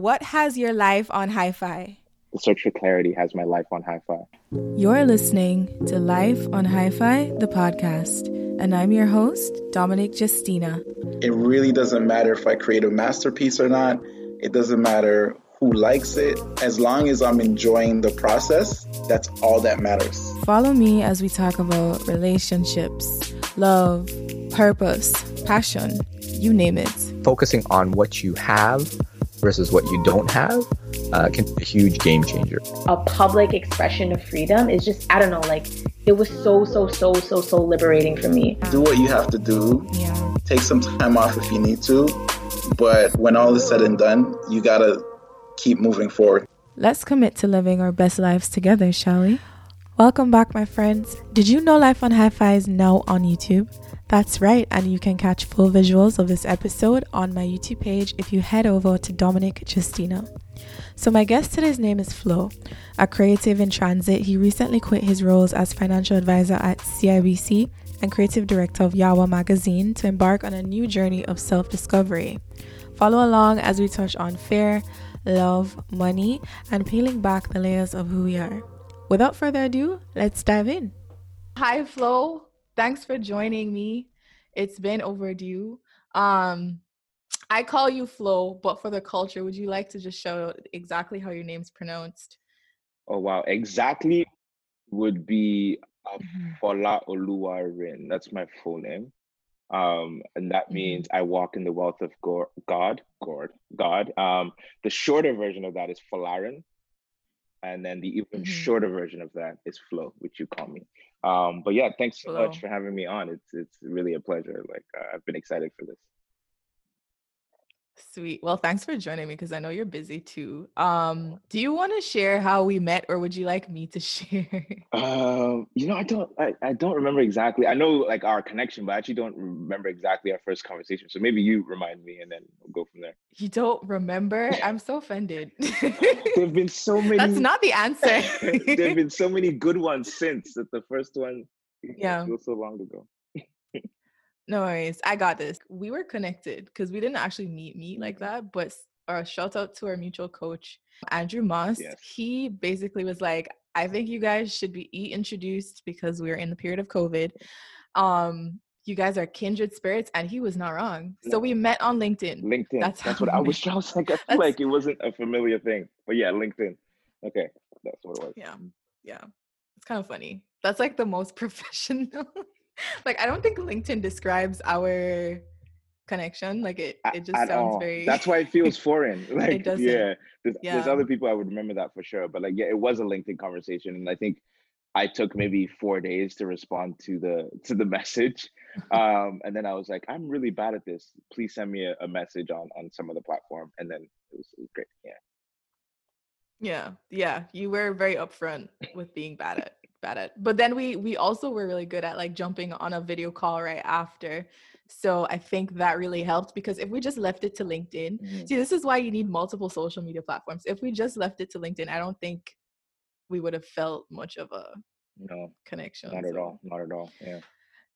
What has your life on hi fi? The search for clarity has my life on hi fi. You're listening to Life on Hi Fi, the podcast, and I'm your host, Dominic Justina. It really doesn't matter if I create a masterpiece or not. It doesn't matter who likes it. As long as I'm enjoying the process, that's all that matters. Follow me as we talk about relationships, love, purpose, passion, you name it. Focusing on what you have versus what you don't have uh, can be a huge game changer. A public expression of freedom is just, I don't know, like it was so, so, so, so, so liberating for me. Do what you have to do. Yeah. Take some time off if you need to. But when all is said and done, you gotta keep moving forward. Let's commit to living our best lives together, shall we? Welcome back, my friends. Did you know Life on Hi Fi is now on YouTube? That's right, and you can catch full visuals of this episode on my YouTube page if you head over to Dominic Justina. So, my guest today's name is Flo, a creative in transit. He recently quit his roles as financial advisor at CIBC and creative director of Yawa magazine to embark on a new journey of self discovery. Follow along as we touch on fear, love, money, and peeling back the layers of who we are. Without further ado, let's dive in. Hi, Flo. Thanks for joining me. It's been overdue. Um, I call you Flo, but for the culture, would you like to just show exactly how your name's pronounced? Oh wow, exactly would be Mhm. Fola Oluwarin. That's my full name. Um, and that means I walk in the wealth of Go- God, God, God. Um, the shorter version of that is Folarin, and then the even Mhm. shorter version of that is Flo, which you call me. Um, but yeah, thanks so Flo. much for having me on. It's it's really a pleasure. Like uh, I've been excited for this. Sweet. Well, thanks for joining me because I know you're busy too. Um, do you want to share how we met, or would you like me to share? Um, you know, I don't, I, I don't remember exactly. I know like our connection, but I actually don't remember exactly our first conversation. So maybe you remind me, and then we'll go from there. you don't remember? I'm so offended. There've been so many. That's not the answer. There've been so many good ones since that the first one. Yeah. feels so long ago. No worries. I got this. We were connected because we didn't actually meet meet like that, but s- uh, shout out to our mutual coach, Andrew Moss. Yes. He basically was like, I think you guys should be e introduced because we're in the period of COVID. Um, you guys are kindred spirits, and he was not wrong. So we met on LinkedIn. LinkedIn. That's That's, what I was. I was like, I feel like it wasn't a familiar thing, but yeah, LinkedIn. Okay, that's what it was. Yeah. Yeah. It's kind of funny. That's like the most professional. like I don't think LinkedIn describes our connection. Like it it just at sounds all. very That's why it feels foreign. Like, doesn't. yeah, there's, there's other people I would remember that for sure. But like, yeah, it was a LinkedIn conversation, and I think I took maybe four days to respond to the to the message, um, and then I was like, I'm really bad at this. Please send me a, a message on on some other platform, and then it was, it was great. Yeah. Yeah, yeah. You were very upfront with being bad at bad at. But then we we also were really good at like jumping on a video call right after. So I think that really helped because if we just left it to LinkedIn, Mhm. see this is why you need multiple social media platforms. If we just left it to LinkedIn, I don't think we would have felt much of a No, connection. not at all. Not at all. Yeah.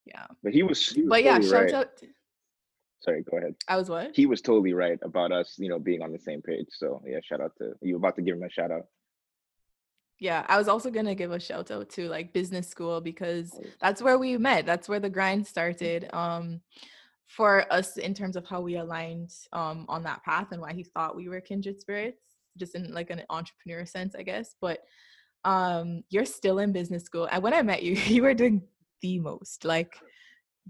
Yeah. But he was. He was But yeah, totally shout right. out Sorry, go ahead. I was what? He was totally right about us, you know, being on the same page. So yeah, shout out to you. About to give him a shout out. Yeah, I was also gonna give a shout out to like business school because that's where we met. That's where the grind started. Um, for us in terms of how we aligned um on that path and why he thought we were kindred spirits, just in like an entrepreneur sense, I guess. But um, you're still in business school, and when I met you, you were doing the most. Like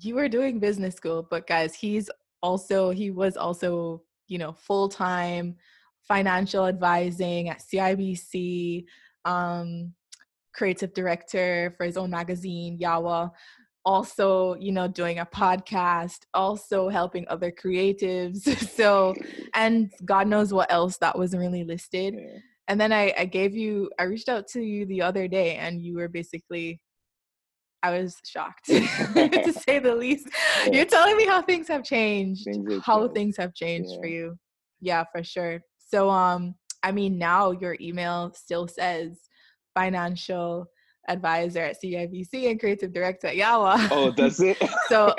you were doing business school, but guys, he's also he was also you know full time financial advising at CIBC um, creative director for his own magazine, Yawa. Also, you know, doing a podcast, also helping other creatives. so, and God knows what else that wasn't really listed. Yeah. And then I, I gave you, I reached out to you the other day, and you were basically, I was shocked to say the least. Yeah. You're telling me how things have changed, Things how changed. things have changed for you. Yeah, for sure. So, um, I mean, now your email still says financial advisor at CIBC and creative director at Yawa. Oh, does it? so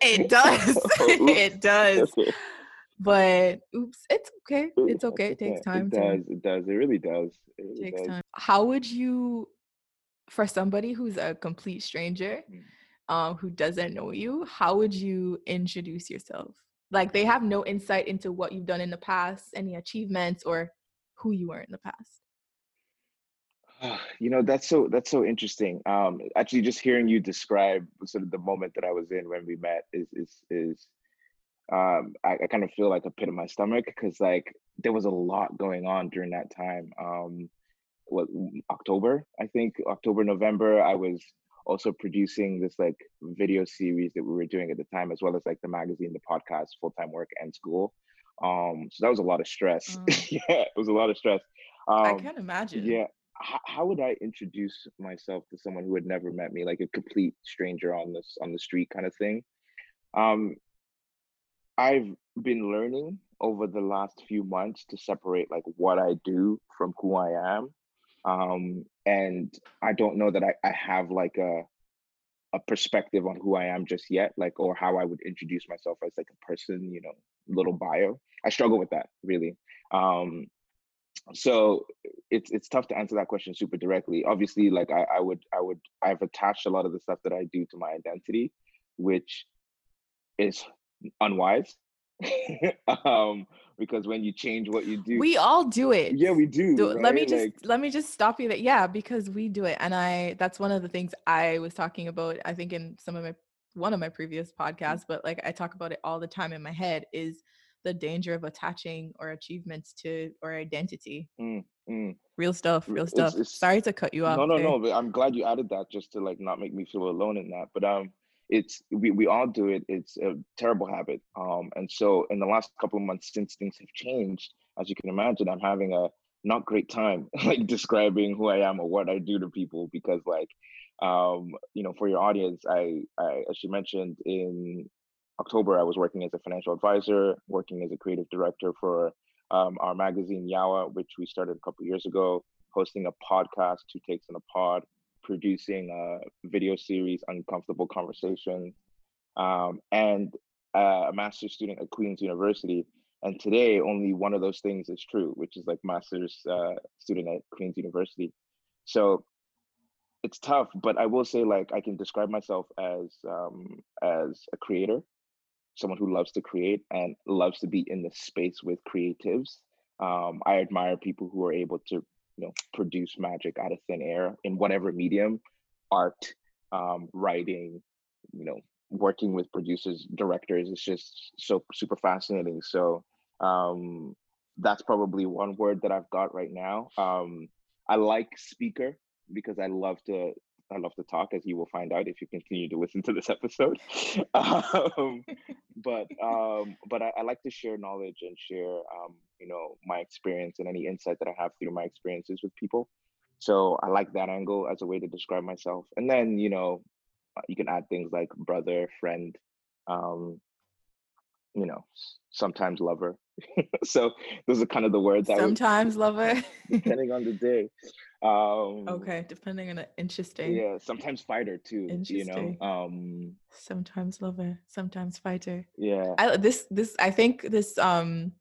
it does. It does. Okay. but oops, it's okay. It's okay. It takes time It to does. It does. It really does. It really takes does. time. How would you, for somebody who's a complete stranger, Mm. um, who doesn't know you, how would you introduce yourself? Like they have no insight into what you've done in the past, any achievements, or who you were in the past. You know, that's so that's so interesting. Um, actually, just hearing you describe sort of the moment that I was in when we met is is is um, I, I kind of feel like a pit in my stomach because like there was a lot going on during that time. Um, what October, I think October, November, I was also producing this like video series that we were doing at the time, as well as like the magazine, the podcast, full time work, and school. Um, so that was a lot of stress. Mm. yeah, it was a lot of stress. Um, I can't imagine. yeah. How, how would I introduce myself to someone who had never met me, like a complete stranger on this on the street kind of thing? Um, I've been learning over the last few months to separate like what I do from who I am. Um, and I don't know that I, I have like a a perspective on who I am just yet, like or how I would introduce myself as like a person, you know, little bio. I struggle with that really. Um, so it's it's tough to answer that question super directly. Obviously, like I, I would I would I've attached a lot of the stuff that I do to my identity, which is unwise. um, because when you change what you do, We all do it. yeah, we do. Do- let me just Like, let me just stop you That Yeah, because we do it, and I that's one of the things I was talking about. I think in some of my one of my previous Mm. podcasts, but like I talk about it all the time in my head is the danger of attaching or achievements to or identity. mm, mm. Real stuff, real it's- stuff. it's- Sorry to cut you off. No, no, there. no. But I'm glad you added that just to like not make me feel alone in that. But um, it's we we all do it. It's a terrible habit. Um, and so in the last couple of months since things have changed, as you can imagine, I'm having a not great time like describing who I am or what I do to people because like um you know for your audience I I as you mentioned in October I was working as a financial advisor working as a creative director for um, our magazine Yawa which we started a couple years ago hosting a podcast two takes in a pod producing a video series uncomfortable conversations um, and uh, a master's student at Queen's University. And today only one of those things is true which is like master's uh, student at Queen's University. So it's tough but i will say like i can describe myself as um as a creator someone who loves to create and loves to be in the space with creatives. Um i admire people who are able to you know produce magic out of thin air in whatever medium art um writing you know working with producers directors It's just so super fascinating. So um that's probably one word that i've got right now. Um i like speaker because I love to I love to talk, as you will find out if you continue to listen to this episode. um, but um, but I, I, like to share knowledge and share um, you know my experience and any insight that I have through my experiences with people. So I like that angle as a way to describe myself. And then you know you can add things like brother, friend, um, you know, sometimes lover. so those are kind of the words I would Sometimes lover. depending on the day. Um, okay, depending on it. Interesting. Yeah, sometimes fighter too. You Interesting. know. Um. Sometimes lover, sometimes fighter. Yeah. I this this I think this um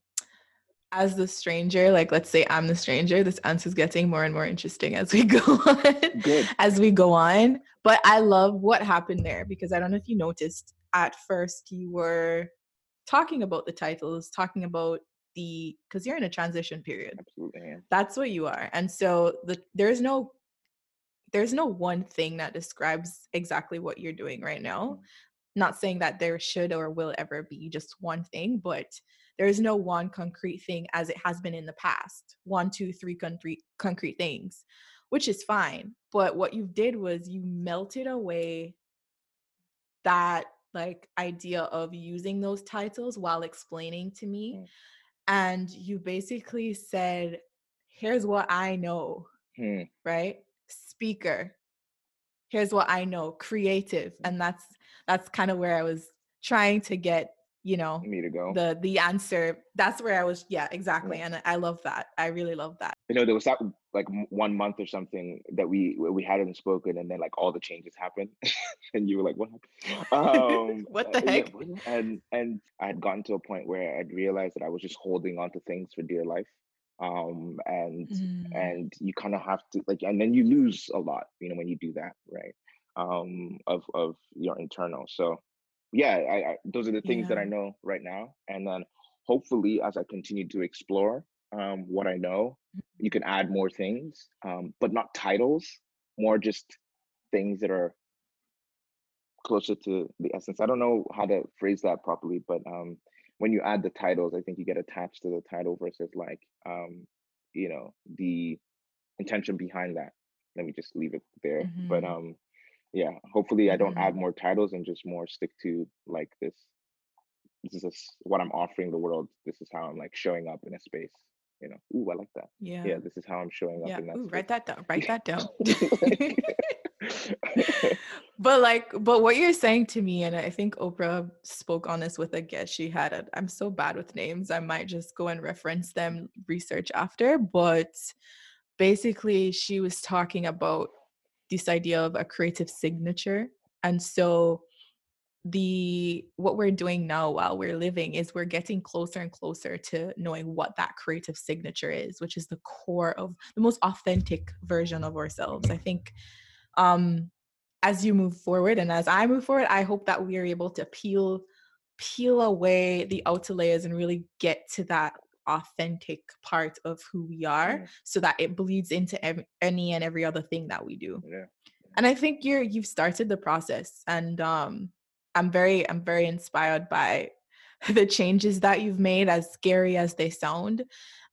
as the stranger, like let's say I'm the stranger, this answer is getting more and more interesting as we go on. Good. As we go on. But I love what happened there because I don't know if you noticed at first you were talking about the titles, talking about the because you're in a transition period. Absolutely. Yeah. That's what you are. And so the there's no there's no one thing that describes exactly what you're doing right now. Mm-hmm. Not saying that there should or will ever be just one thing, but there is no one concrete thing as it has been in the past. One, two, three concrete concrete things, which is fine. But what you did was you melted away that like idea of using those titles while explaining to me. Mm. And you basically said, here's what I know, Hmm. right? Speaker. Here's what I know, creative. And that's that's kind of where I was trying to get you know me to go the the answer that's where i was yeah exactly yeah. and i love that i really love that you know there was that like one month or something that we we hadn't spoken and then like all the changes happened and you were like what um what the uh, heck yeah, and and i had gotten to a point where i'd realized that i was just holding on to things for dear life um and mm. and you kind of have to like and then you lose a lot you know when you do that right um of of your internal so yeah, I, I those are the things yeah. that I know right now, and then hopefully as I continue to explore um, what I know, you can add more things, um, but not titles, more just things that are closer to the essence. I don't know how to phrase that properly, but um, when you add the titles, I think you get attached to the title versus like um, you know the intention behind that. Let me just leave it there. Mm-hmm. But um, yeah hopefully i don't mm-hmm. add more titles and just more stick to like this this is what i'm offering the world this is how i'm like showing up in a space you know ooh i like that yeah yeah this is how i'm showing up yeah. in that ooh, write that down write that down but like but what you're saying to me and i think oprah spoke on this with a guest she had i i'm so bad with names i might just go and reference them research after but basically she was talking about this idea of a creative signature. And so the what we're doing now while we're living is we're getting closer and closer to knowing what that creative signature is which is the core of the most authentic version of ourselves i think um as you move forward and as i move forward i hope that we are able to peel peel away the outer layers and really get to that authentic part of who we are yeah. so that it bleeds into every, any and every other thing that we do yeah. and i think you're you've started the process and um i'm very i'm very inspired by the changes that you've made as scary as they sound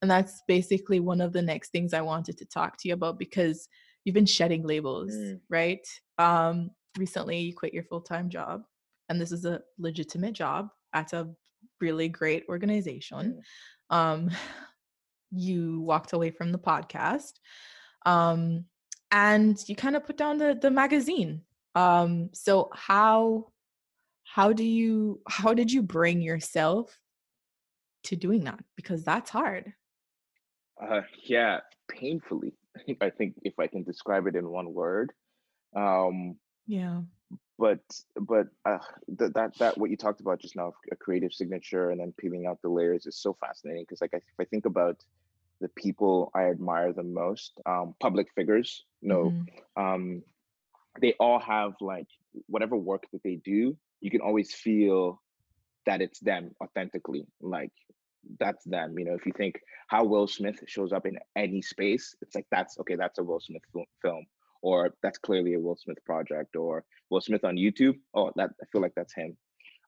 and that's basically one of the next things i wanted to talk to you about because you've been shedding labels mm. right? Um recently you quit your full-time job and this is a legitimate job at a really great organization. Mm. Um, you walked away from the podcast um, and you kind of put down the the magazine. Um, so how how do you how did you bring yourself to doing that? Because that's hard. Uh, yeah painfully i think if i can describe it in one word um, yeah. but but uh, th- that that what you talked about just now a creative signature and then peeling out the layers is so fascinating because like I, if i think about the people i admire the most um, public figures you know mm-hmm. um, they all have like whatever work that they do you can always feel that it's them authentically like that's them you know if you think how will smith shows up in any space it's like that's okay that's a will smith film or that's clearly a Will Smith project, or Will Smith on YouTube. Oh, that I feel like that's him.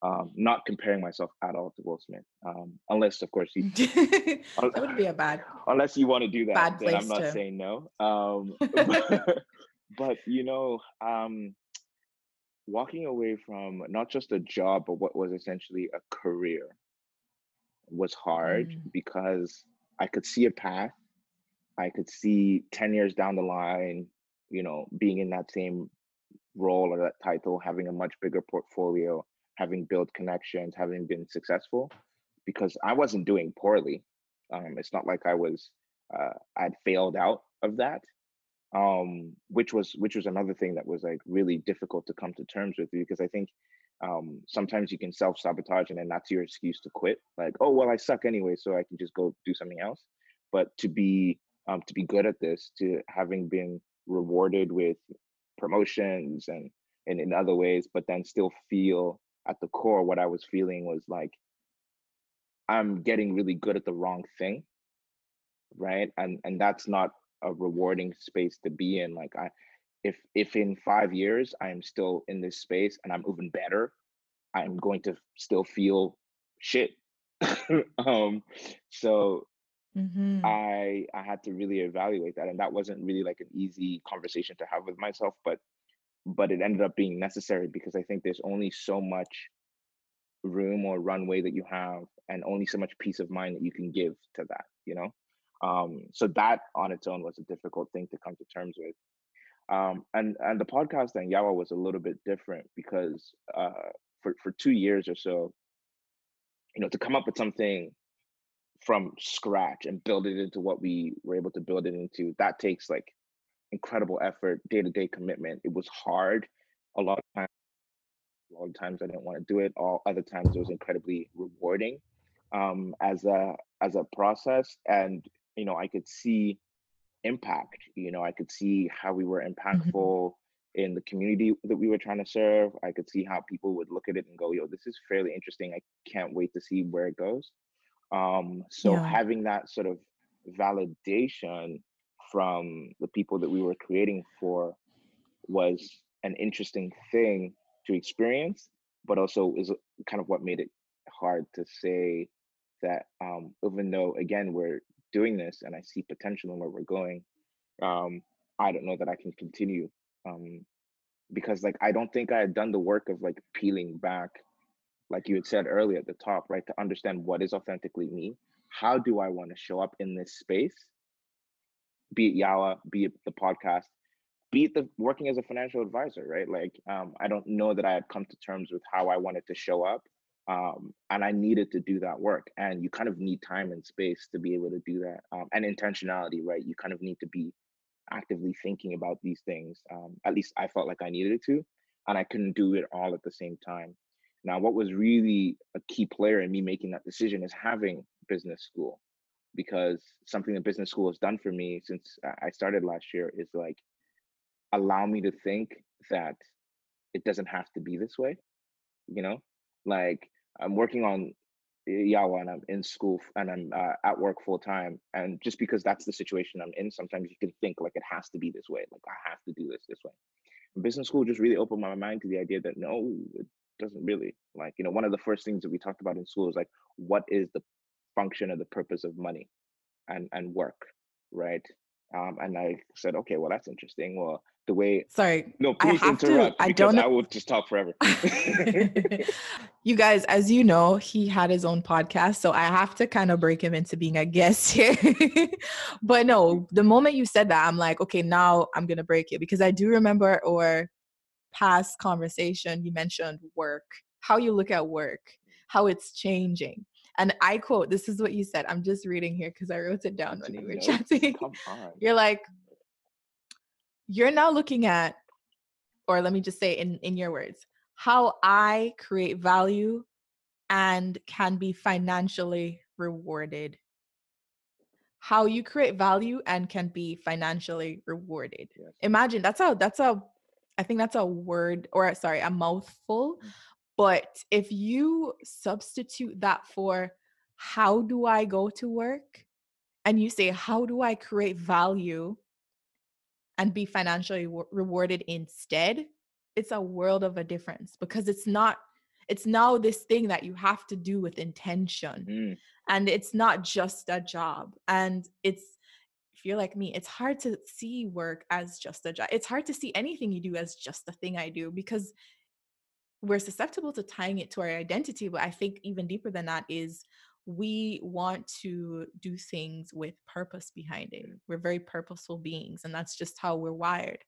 Um, not comparing myself at all to Will Smith, um, unless of course you. that would be a bad. Unless you want to do that, bad then I'm not to... saying no. Um, but, but, you know, um, walking away from not just a job, but what was essentially a career was hard mm. because I could see a path. I could see 10 years down the line, you know, being in that same role or that title, having a much bigger portfolio, having built connections, having been successful, because I wasn't doing poorly. Um, it's not like I was uh, I'd failed out of that, um, which was which was another thing that was like really difficult to come to terms with because I think um, sometimes you can self sabotage and then that's your excuse to quit. Like, oh well, I suck anyway, so I can just go do something else. But to be um, to be good at this, to having been rewarded with promotions and and in other ways, but then still feel at the core what I was feeling was like I'm getting really good at the wrong thing. Right. And and that's not a rewarding space to be in. Like I if if in five years I'm still in this space and I'm even better, I'm going to still feel shit. um so Mm-hmm. I I had to really evaluate that, and that wasn't really like an easy conversation to have with myself, but but it ended up being necessary because I think there's only so much room or runway that you have, and only so much peace of mind that you can give to that, you know. Um, so that on its own was a difficult thing to come to terms with. Um, and and the podcast and Yawa was a little bit different because uh, for for two years or so, you know, to come up with something from scratch and build it into what we were able to build it into, that takes like incredible effort, day to day commitment. It was hard a lot of times. A lot of times I didn't want to do it. All other times it was incredibly rewarding um, as a as a process, and you know I could see impact. You know I could see how we were Mm-hmm. impactful in the community that we were trying to serve. I could see how people would look at it and go, "Yo, this is fairly interesting. I can't wait to see where it goes." Um, so Yeah. having that sort of validation from the people that we were creating for was an interesting thing to experience, but also is kind of what made it hard to say that um, even though again we're doing this and I see potential in where we're going, um, I don't know that I can continue um, because like I don't think I had done the work of like peeling back, like you had said earlier at the top, right? To understand what is authentically me. How do I want to show up in this space? Be it Yawa, be it the podcast, be it the working as a financial advisor, right? Like um, I don't know that I had come to terms with how I wanted to show up. Um, and I needed to do that work. And you kind of need time and space to be able to do that. Um, and intentionality, right? You kind of need to be actively thinking about these things. Um, at least I felt like I needed to, and I couldn't do it all at the same time. Now, what was really a key player in me making that decision is having business school, because something that business school has done for me since I started last year is like allow me to think that it doesn't have to be this way. You know, like I'm working on Yawa and I'm in school and I'm uh, at work full time. And just because that's the situation I'm in, sometimes you can think like it has to be this way. Like I have to do this this way. Business school just really opened my mind to the idea that no, it doesn't really. Like, you know, one of the first things that we talked about in school is like, what is the function or the purpose of money and, and work, right? Um, and I said, okay, well, that's interesting. Well, the way, Sorry. no, I please to- interrupt I don't I will just talk forever. you guys, as you know, he had his own podcast, so I have to kind of break him into being a guest here. but no, the moment you said that, I'm like, okay, now I'm gonna break it because I do remember our past conversation. You mentioned work, how you look at work, how it's changing. And I quote, this is what you said. I'm just reading here because I wrote it down when you were chatting. You're like, you're now looking at, or let me just say in, in your words, how I create value and can be financially rewarded. How you create value and can be financially rewarded. Yes. Imagine that's a that's a I think that's a word or sorry, a mouthful. Mm. But if you substitute that for how do I go to work? And you say, how do I create value and be financially wa- rewarded instead? It's a world of a difference because it's not, it's now this thing that you have to do with intention Mm, and it's not just a job and it's if you're like me it's hard to see work as just a job it's hard to see anything you do as just the thing i do because we're susceptible to tying it to our identity but i think even deeper than that is we want to do things with purpose behind it. We're very purposeful beings and that's just how we're wired.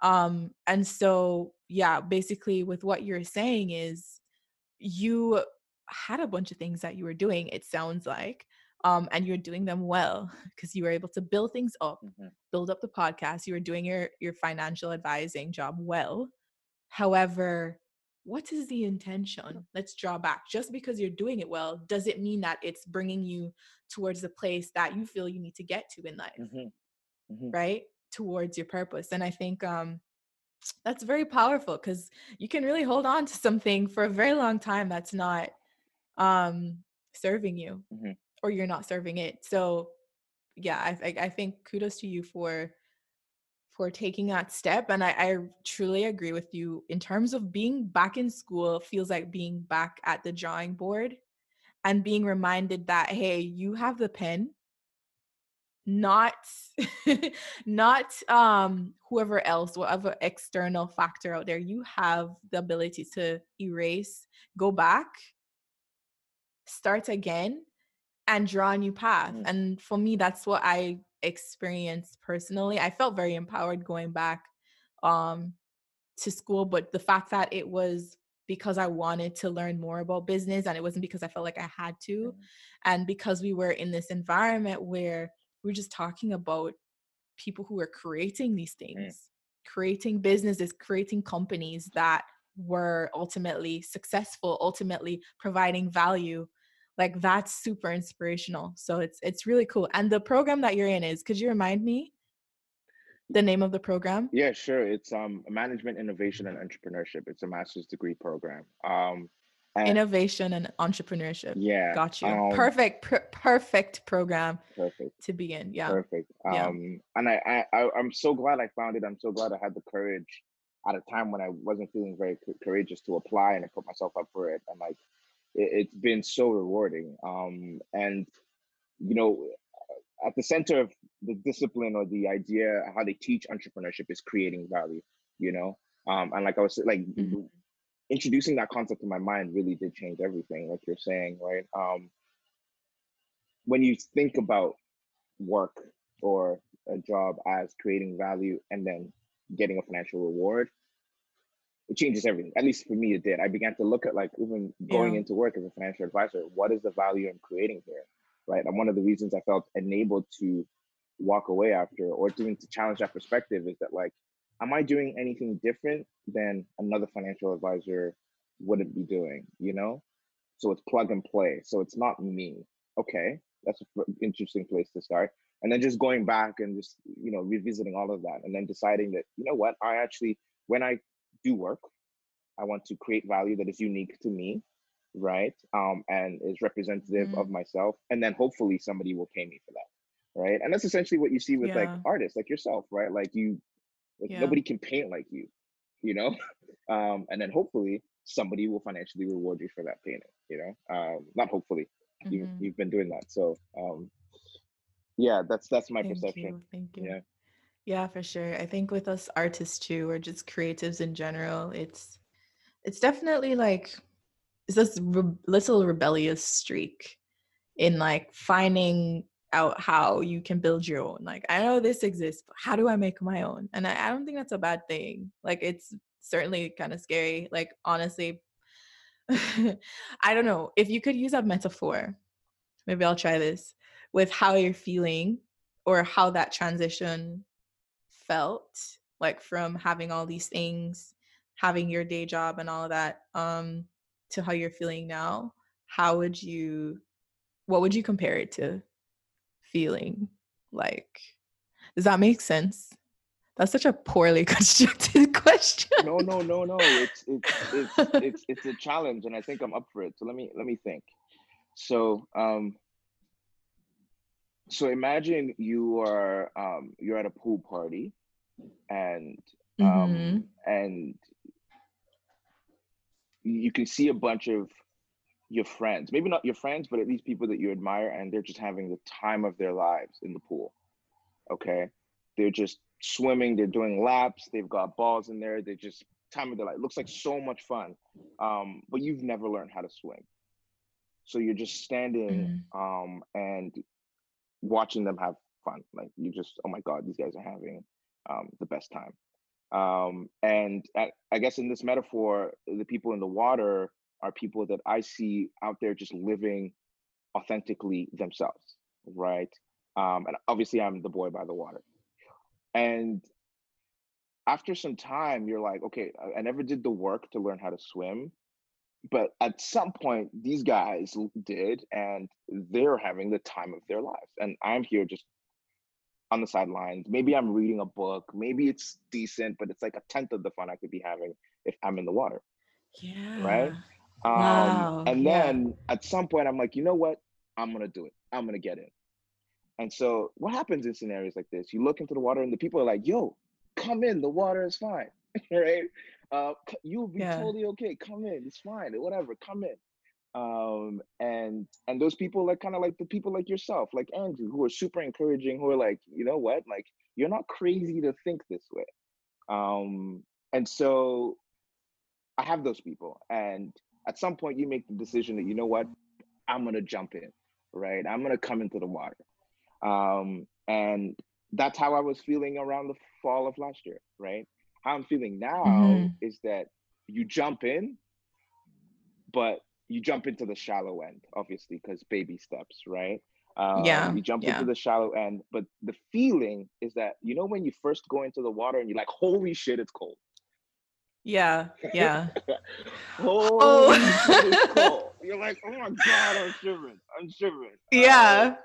Um and so yeah basically with what you're saying is you had a bunch of things that you were doing it sounds like um and you're doing them well because you were able to build things up mhm. build up the podcast you were doing your your financial advising job well. However what is the intention? Let's draw back. Just because you're doing it well does it mean that it's bringing you towards the place that you feel you need to get to in life? Mhm, mhm. right? Towards your purpose. And i think um that's very powerful because you can really hold on to something for a very long time that's not um serving you Mhm. or you're not serving it. So yeah I, I i think kudos to you for for taking that step and I, I truly agree with you in terms of being back in school feels like being back at the drawing board and being reminded that hey you have the pen not not um whoever else whatever external factor out there you have the ability to erase go back start again and draw a new path Mm. and for me that's what i experienced personally i felt very empowered going back um to school but the fact that it was because I wanted to learn more about business and it wasn't because I felt like I had to. And because we were in this environment where we we're just talking about people who were creating these things, creating businesses, creating companies that were ultimately successful, ultimately providing value. Like that's super inspirational. So it's it's really cool. And the program that you're in is could you remind me the name of the program? Yeah, sure. It's um management, innovation, and entrepreneurship. It's a master's degree program. Um, and, innovation and entrepreneurship. Yeah, got you. Um, perfect, per- perfect program. Perfect to be in. Yeah, perfect. Um, yeah. and I, I, I'm so glad I found it. I'm so glad I had the courage at a time when I wasn't feeling very courageous to apply and I put myself up for it. And like, it, has been so rewarding. Um, and you know, at the center of the discipline or the idea how they teach entrepreneurship is creating value you know um and like i was like mm-hmm. introducing that concept in my mind really did change everything like you're saying right um when you think about work or a job as creating value and then getting a financial reward it changes everything at least for me it did i began to look at like even going yeah. into work as a financial advisor what is the value i'm creating here right? And one of the reasons I felt enabled to walk away after or doing to challenge that perspective is that like, am I doing anything different than another financial advisor wouldn't be doing, you know? So it's plug and play. So it's not me. Okay, that's an interesting place to start. And then just going back and just, you know, revisiting all of that and then deciding that, you know what, I actually, when I do work, I want to create value that is unique to me right? Um, and is representative mm. of myself. And then hopefully somebody will pay me for that, right? And that's essentially what you see with yeah. like artists like yourself, right? Like you, like yeah. nobody can paint like you, you know? Um, and then hopefully somebody will financially reward you for that painting, you know? Um, not hopefully, mm-hmm. you've, you've been doing that. So, um, yeah, that's, that's my Thank perception. You. Thank you. Yeah. Yeah, for sure. I think with us artists too, or just creatives in general, it's it's definitely like it's this re- little rebellious streak in like finding out how you can build your own. Like, I know this exists, but how do I make my own? And I, I don't think that's a bad thing. Like, it's certainly kind of scary. Like, honestly, I don't know. If you could use a metaphor, maybe I'll try this with how you're feeling or how that transition felt, like from having all these things, having your day job and all of that. Um, to how you're feeling now, how would you what would you compare it to feeling like? Does that make sense? That's such a poorly constructed question. No, no, no, no. It's it's it's it's it's a challenge and I think I'm up for it. So let me let me think. So um so imagine you are um you're at a pool party and um mm-hmm. and you can see a bunch of your friends, maybe not your friends, but at least people that you admire, and they're just having the time of their lives in the pool. Okay. They're just swimming, they're doing laps, they've got balls in there, they're just time of their life. It looks like so much fun. Um, but you've never learned how to swim. So you're just standing mm. um, and watching them have fun. Like you just, oh my God, these guys are having um, the best time. Um, and I, I guess in this metaphor, the people in the water are people that I see out there just living authentically themselves, right? Um, and obviously, I'm the boy by the water. And after some time, you're like, okay, I never did the work to learn how to swim. But at some point, these guys did, and they're having the time of their lives. And I'm here just on the sidelines. Maybe I'm reading a book. Maybe it's decent, but it's like a tenth of the fun I could be having if I'm in the water. Yeah. Right. Um, wow. And then yeah. at some point, I'm like, you know what? I'm gonna do it. I'm gonna get in. And so, what happens in scenarios like this? You look into the water, and the people are like, "Yo, come in. The water is fine, right? Uh, you'll be yeah. totally okay. Come in. It's fine. Whatever. Come in." um and and those people are kind of like the people like yourself like andrew who are super encouraging who are like you know what like you're not crazy to think this way um and so i have those people and at some point you make the decision that you know what i'm gonna jump in right i'm gonna come into the water um and that's how i was feeling around the fall of last year right how i'm feeling now mm-hmm. is that you jump in but you jump into the shallow end, obviously, because baby steps, right? Um, Yeah, You jump yeah. into the shallow end, but the feeling is that you know when you first go into the water and you're like, "Holy shit, it's cold." Yeah, yeah. Holy shit, it's cold. You're like, "Oh my god, I'm shivering. I'm shivering." Yeah. Uh,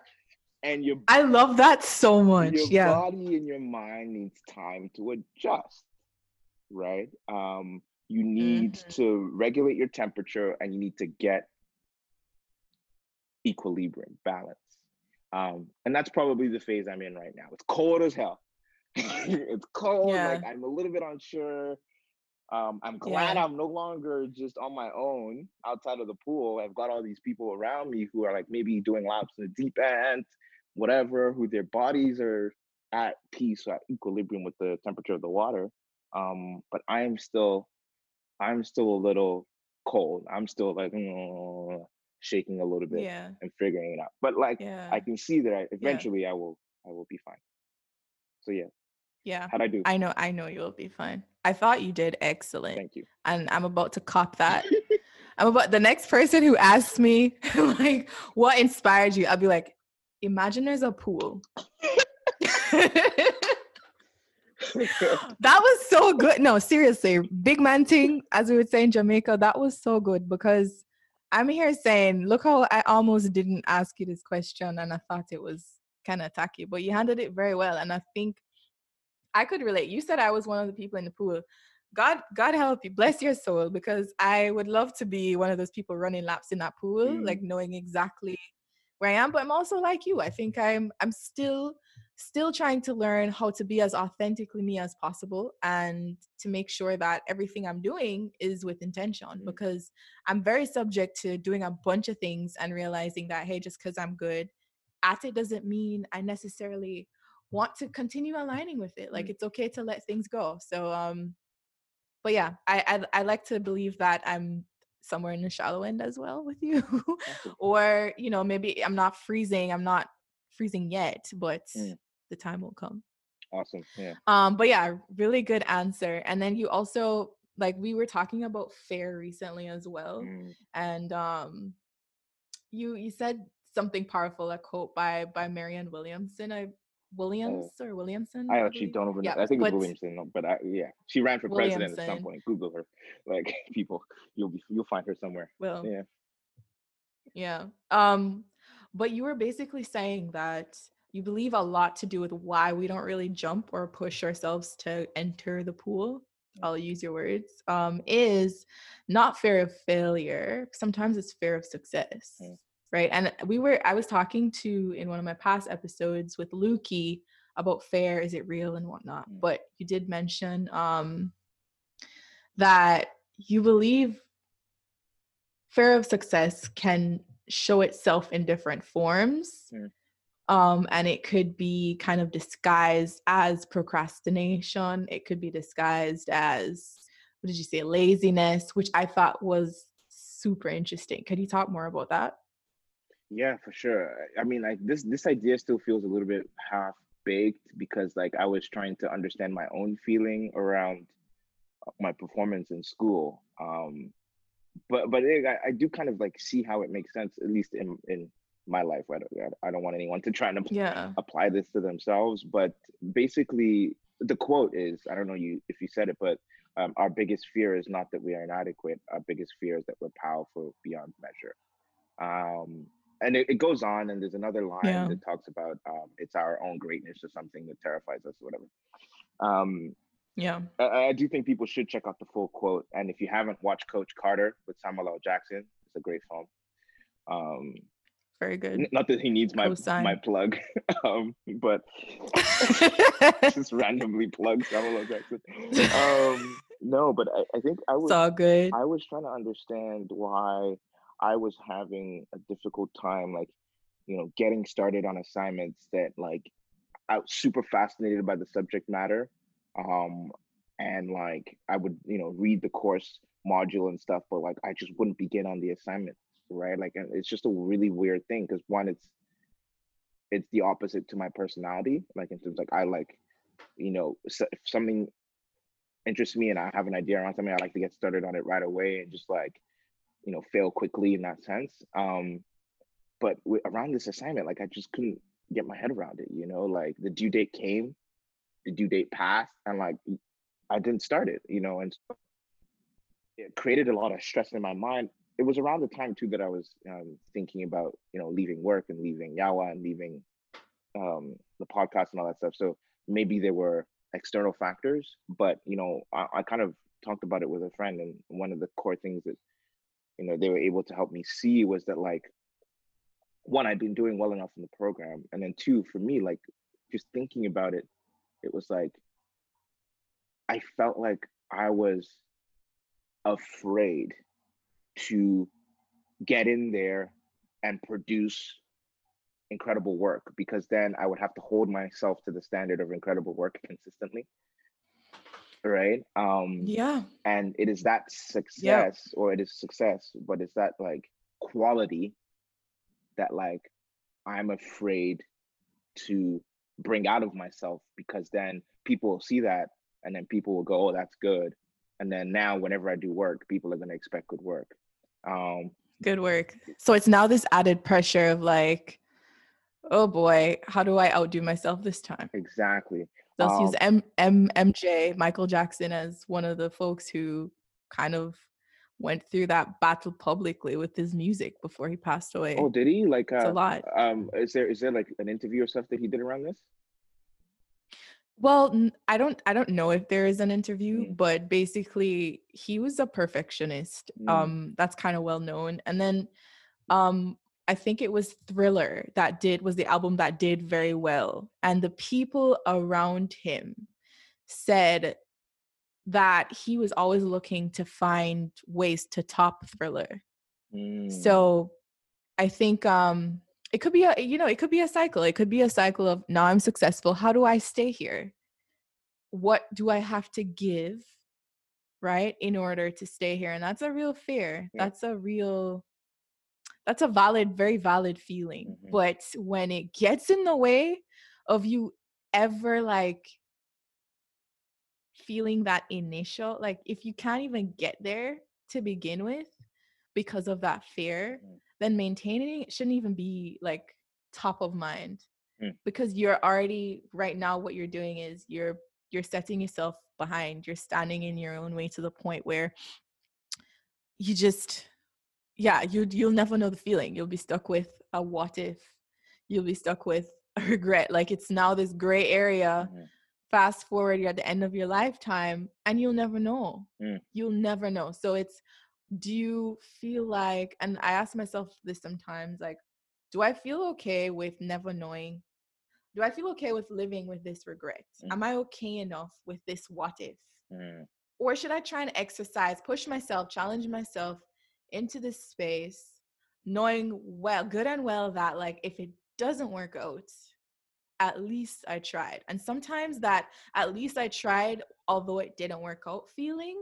and your I love that so much. Yeah. Your Yeah. body and your mind needs time to adjust right um you need Mhm. to regulate your temperature and you need to get equilibrium balance um and that's probably the phase i'm in right now it's cold as hell it's cold Yeah. like i'm a little bit unsure um i'm glad Yeah. i'm no longer just on my own outside of the pool i've got all these people around me who are like maybe doing laps in the deep end whatever, who their bodies are at peace or at equilibrium with the temperature of the water. Um, but I'm still, I'm still a little cold. I'm still like mm, shaking a little bit Yeah. and figuring it out. But like Yeah. I can see that I, eventually I will, I will be fine. So yeah, Yeah. how'd I do? I know I know you'll be fine. I thought you did excellent. Thank you. And I'm about to cop that. I'm about the next person who asks me like what inspired you, I'll be like, imagine there's a pool. that was so good. No, seriously, big man thing, as we would say in Jamaica, that was so good because I'm here saying, look how I almost didn't ask you this question and I thought it was kind of tacky, but you handled it very well. And I think I could relate. You said I was one of the people in the pool. God, God help you, bless your soul, because I would love to be one of those people running laps in that pool, Mm. like knowing exactly where I am. But I'm also like you. I think I'm I'm still still trying to learn how to be as authentically me as possible and to make sure that everything I'm doing is with intention Mm. because I'm very subject to doing a bunch of things and realizing that hey, just because I'm good at it doesn't mean I necessarily want to continue aligning with it. Like Mm. it's okay to let things go. So um but yeah, I I, I like to believe that I'm somewhere in the shallow end as well with you. Or, you know, maybe I'm not freezing, I'm not freezing yet, but Mm. The time will come. Awesome. Yeah. Um, but yeah, really good answer. And then you also like we were talking about fair recently as well. Mm. And um you you said something powerful, a quote by by Marianne Williamson. I Williams or Williamson. I actually don't even know. Yeah, I think it's Williamson, but I, yeah, she ran for president at some point. Google her, like people, you'll be, you'll find her somewhere. Well, Yeah. Yeah. Um, but you were basically saying that you believe a lot to do with why we don't really jump or push ourselves to enter the pool. I'll use your words. Um, is not fear of failure. Sometimes it's fear of success. Right. And we were I was talking to in one of my past episodes with Lukey about fair, is it real and whatnot. But you did mention um that you believe fear of success can show itself in different forms. Um, and it could be kind of disguised as procrastination. It could be disguised as, what did you say, laziness, which I thought was super interesting. Could you talk more about that? Yeah, for sure. I mean, like this this idea still feels a little bit half baked because like I was trying to understand my own feeling around uh, my performance in school. Um, but but it, I, I do kind of like see how it makes sense, at least in in my life. I don't I don't want anyone to try to Yeah. apply this to themselves. But basically, the quote is I don't know you if you said it, but um, our biggest fear is not that we are inadequate. Our biggest fear is that we're powerful beyond measure. Um, and it, it goes on, and there's another line Yeah. that talks about um, it's our own greatness or something that terrifies us, or whatever. Um, Yeah. I, I do think people should check out the full quote. And if you haven't watched Coach Carter with Samuel L. Jackson, it's a great film. Very good. not that he needs my Cosign. my plug, um, but just randomly plug Samuel L. Jackson. Um, no, but I, I think I was it's all good. I was trying to understand why I was having a difficult time, like, you know, getting started on assignments that like I was super fascinated by the subject matter. Um, and like I would, you know, read the course module and stuff, but like I just wouldn't begin on the assignment, right? Like and it's just a really weird thing because one, it's it's the opposite to my personality. Like in terms like I like, you know, if something interests me and I have an idea around something, I like to get started on it right away and just like you know fail quickly in that sense. Um, but around this assignment, like I just couldn't get my head around it. You know, like the due date came, the due date passed, and like I didn't start it. You know, and it created a lot of stress in my mind. It was around the time too that I was um, thinking about you know leaving work and leaving Yawa and leaving um, the podcast and all that stuff. So maybe there were external factors, but you know I, I kind of talked about it with a friend, and one of the core things that you know they were able to help me see was that like one I'd been doing well enough in the program, and then two for me like just thinking about it, it was like I felt like I was afraid to get in there and produce incredible work because then I would have to hold myself to the standard of incredible work consistently. Right. Um Yeah. and it is that success or it is success, but it's that like quality that like I'm afraid to bring out of myself because then people will see that and then people will go, Oh, that's good. And then now whenever I do work, people are gonna expect good work. Um Good work. So it's now this added pressure of like, oh boy, how do I outdo myself this time? exactly. Use Um, M- M- MJ, Michael Jackson, as one of the folks who kind of went through that battle publicly with his music before he passed away. Oh, did he? Like it's a uh lot. um is there is there like an interview or stuff that he did around this? Well, I don't I don't know if there is an interview, Mm. but basically he was a perfectionist. Mm. Um that's kind of well known. And then um I think it was Thriller that did was the album that did very well and the people around him said that he was always looking to find ways to top Thriller. Mm. So I think um it could be a you know, it could be a cycle. It could be a cycle of now I'm successful. How do I stay here? What do I have to give? Right? In order to stay here. And that's a real fear. Yeah. That's a real that's a valid, very valid feeling. Mhm. But when it gets in the way of you ever like feeling that initial, like if you can't even get there to begin with because of that fear, Mm. then maintaining it shouldn't even be like top of mind Mm. because you're already right now what you're doing is you're you're setting yourself behind you're standing in your own way to the point where you just yeah you you'll never know the feeling you'll be stuck with a what if you'll be stuck with a regret like it's now this gray area Mhm. fast forward you're at the end of your lifetime and you'll never know Mm. you'll never know so it's do you feel like and i ask myself this sometimes like do i feel okay with never knowing do i feel okay with living with this regret Mm. am i okay enough with this what if Mm. or should I try and exercise, push myself, challenge myself into this space, knowing well, good and well, that like if it doesn't work out, at least I tried. And sometimes that at least I tried, although it didn't work out feeling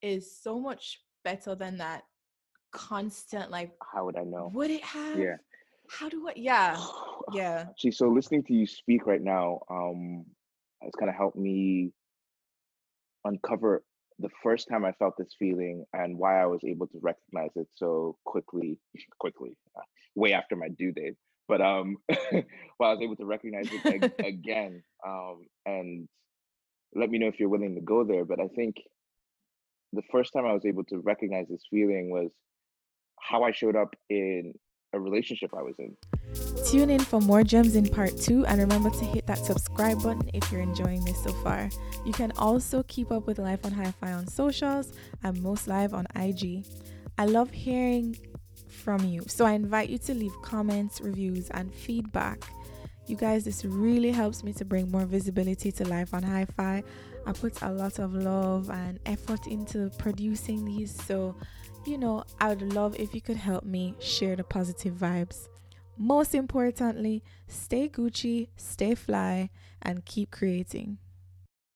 is so much better than that constant like, How would I know? would it have? Yeah. How do I? Yeah. Yeah. Actually, so listening to you speak right now, um, it's kind of helped me uncover the first time I felt this feeling and why I was able to recognize it so quickly, quickly, uh, way after my due date. But um, why I was able to recognize it ag- again, um, and let me know if you're willing to go there. But I think the first time I was able to recognize this feeling was how I showed up in a relationship I was in. Tune in for more gems in part two and remember to hit that subscribe button if you're enjoying this so far. You can also keep up with Life on Hi Fi on socials. I'm most live on IG. I love hearing from you, so I invite you to leave comments, reviews, and feedback. You guys, this really helps me to bring more visibility to Life on Hi Fi. I put a lot of love and effort into producing these, so you know, I would love if you could help me share the positive vibes. Most importantly, stay Gucci, stay fly, and keep creating.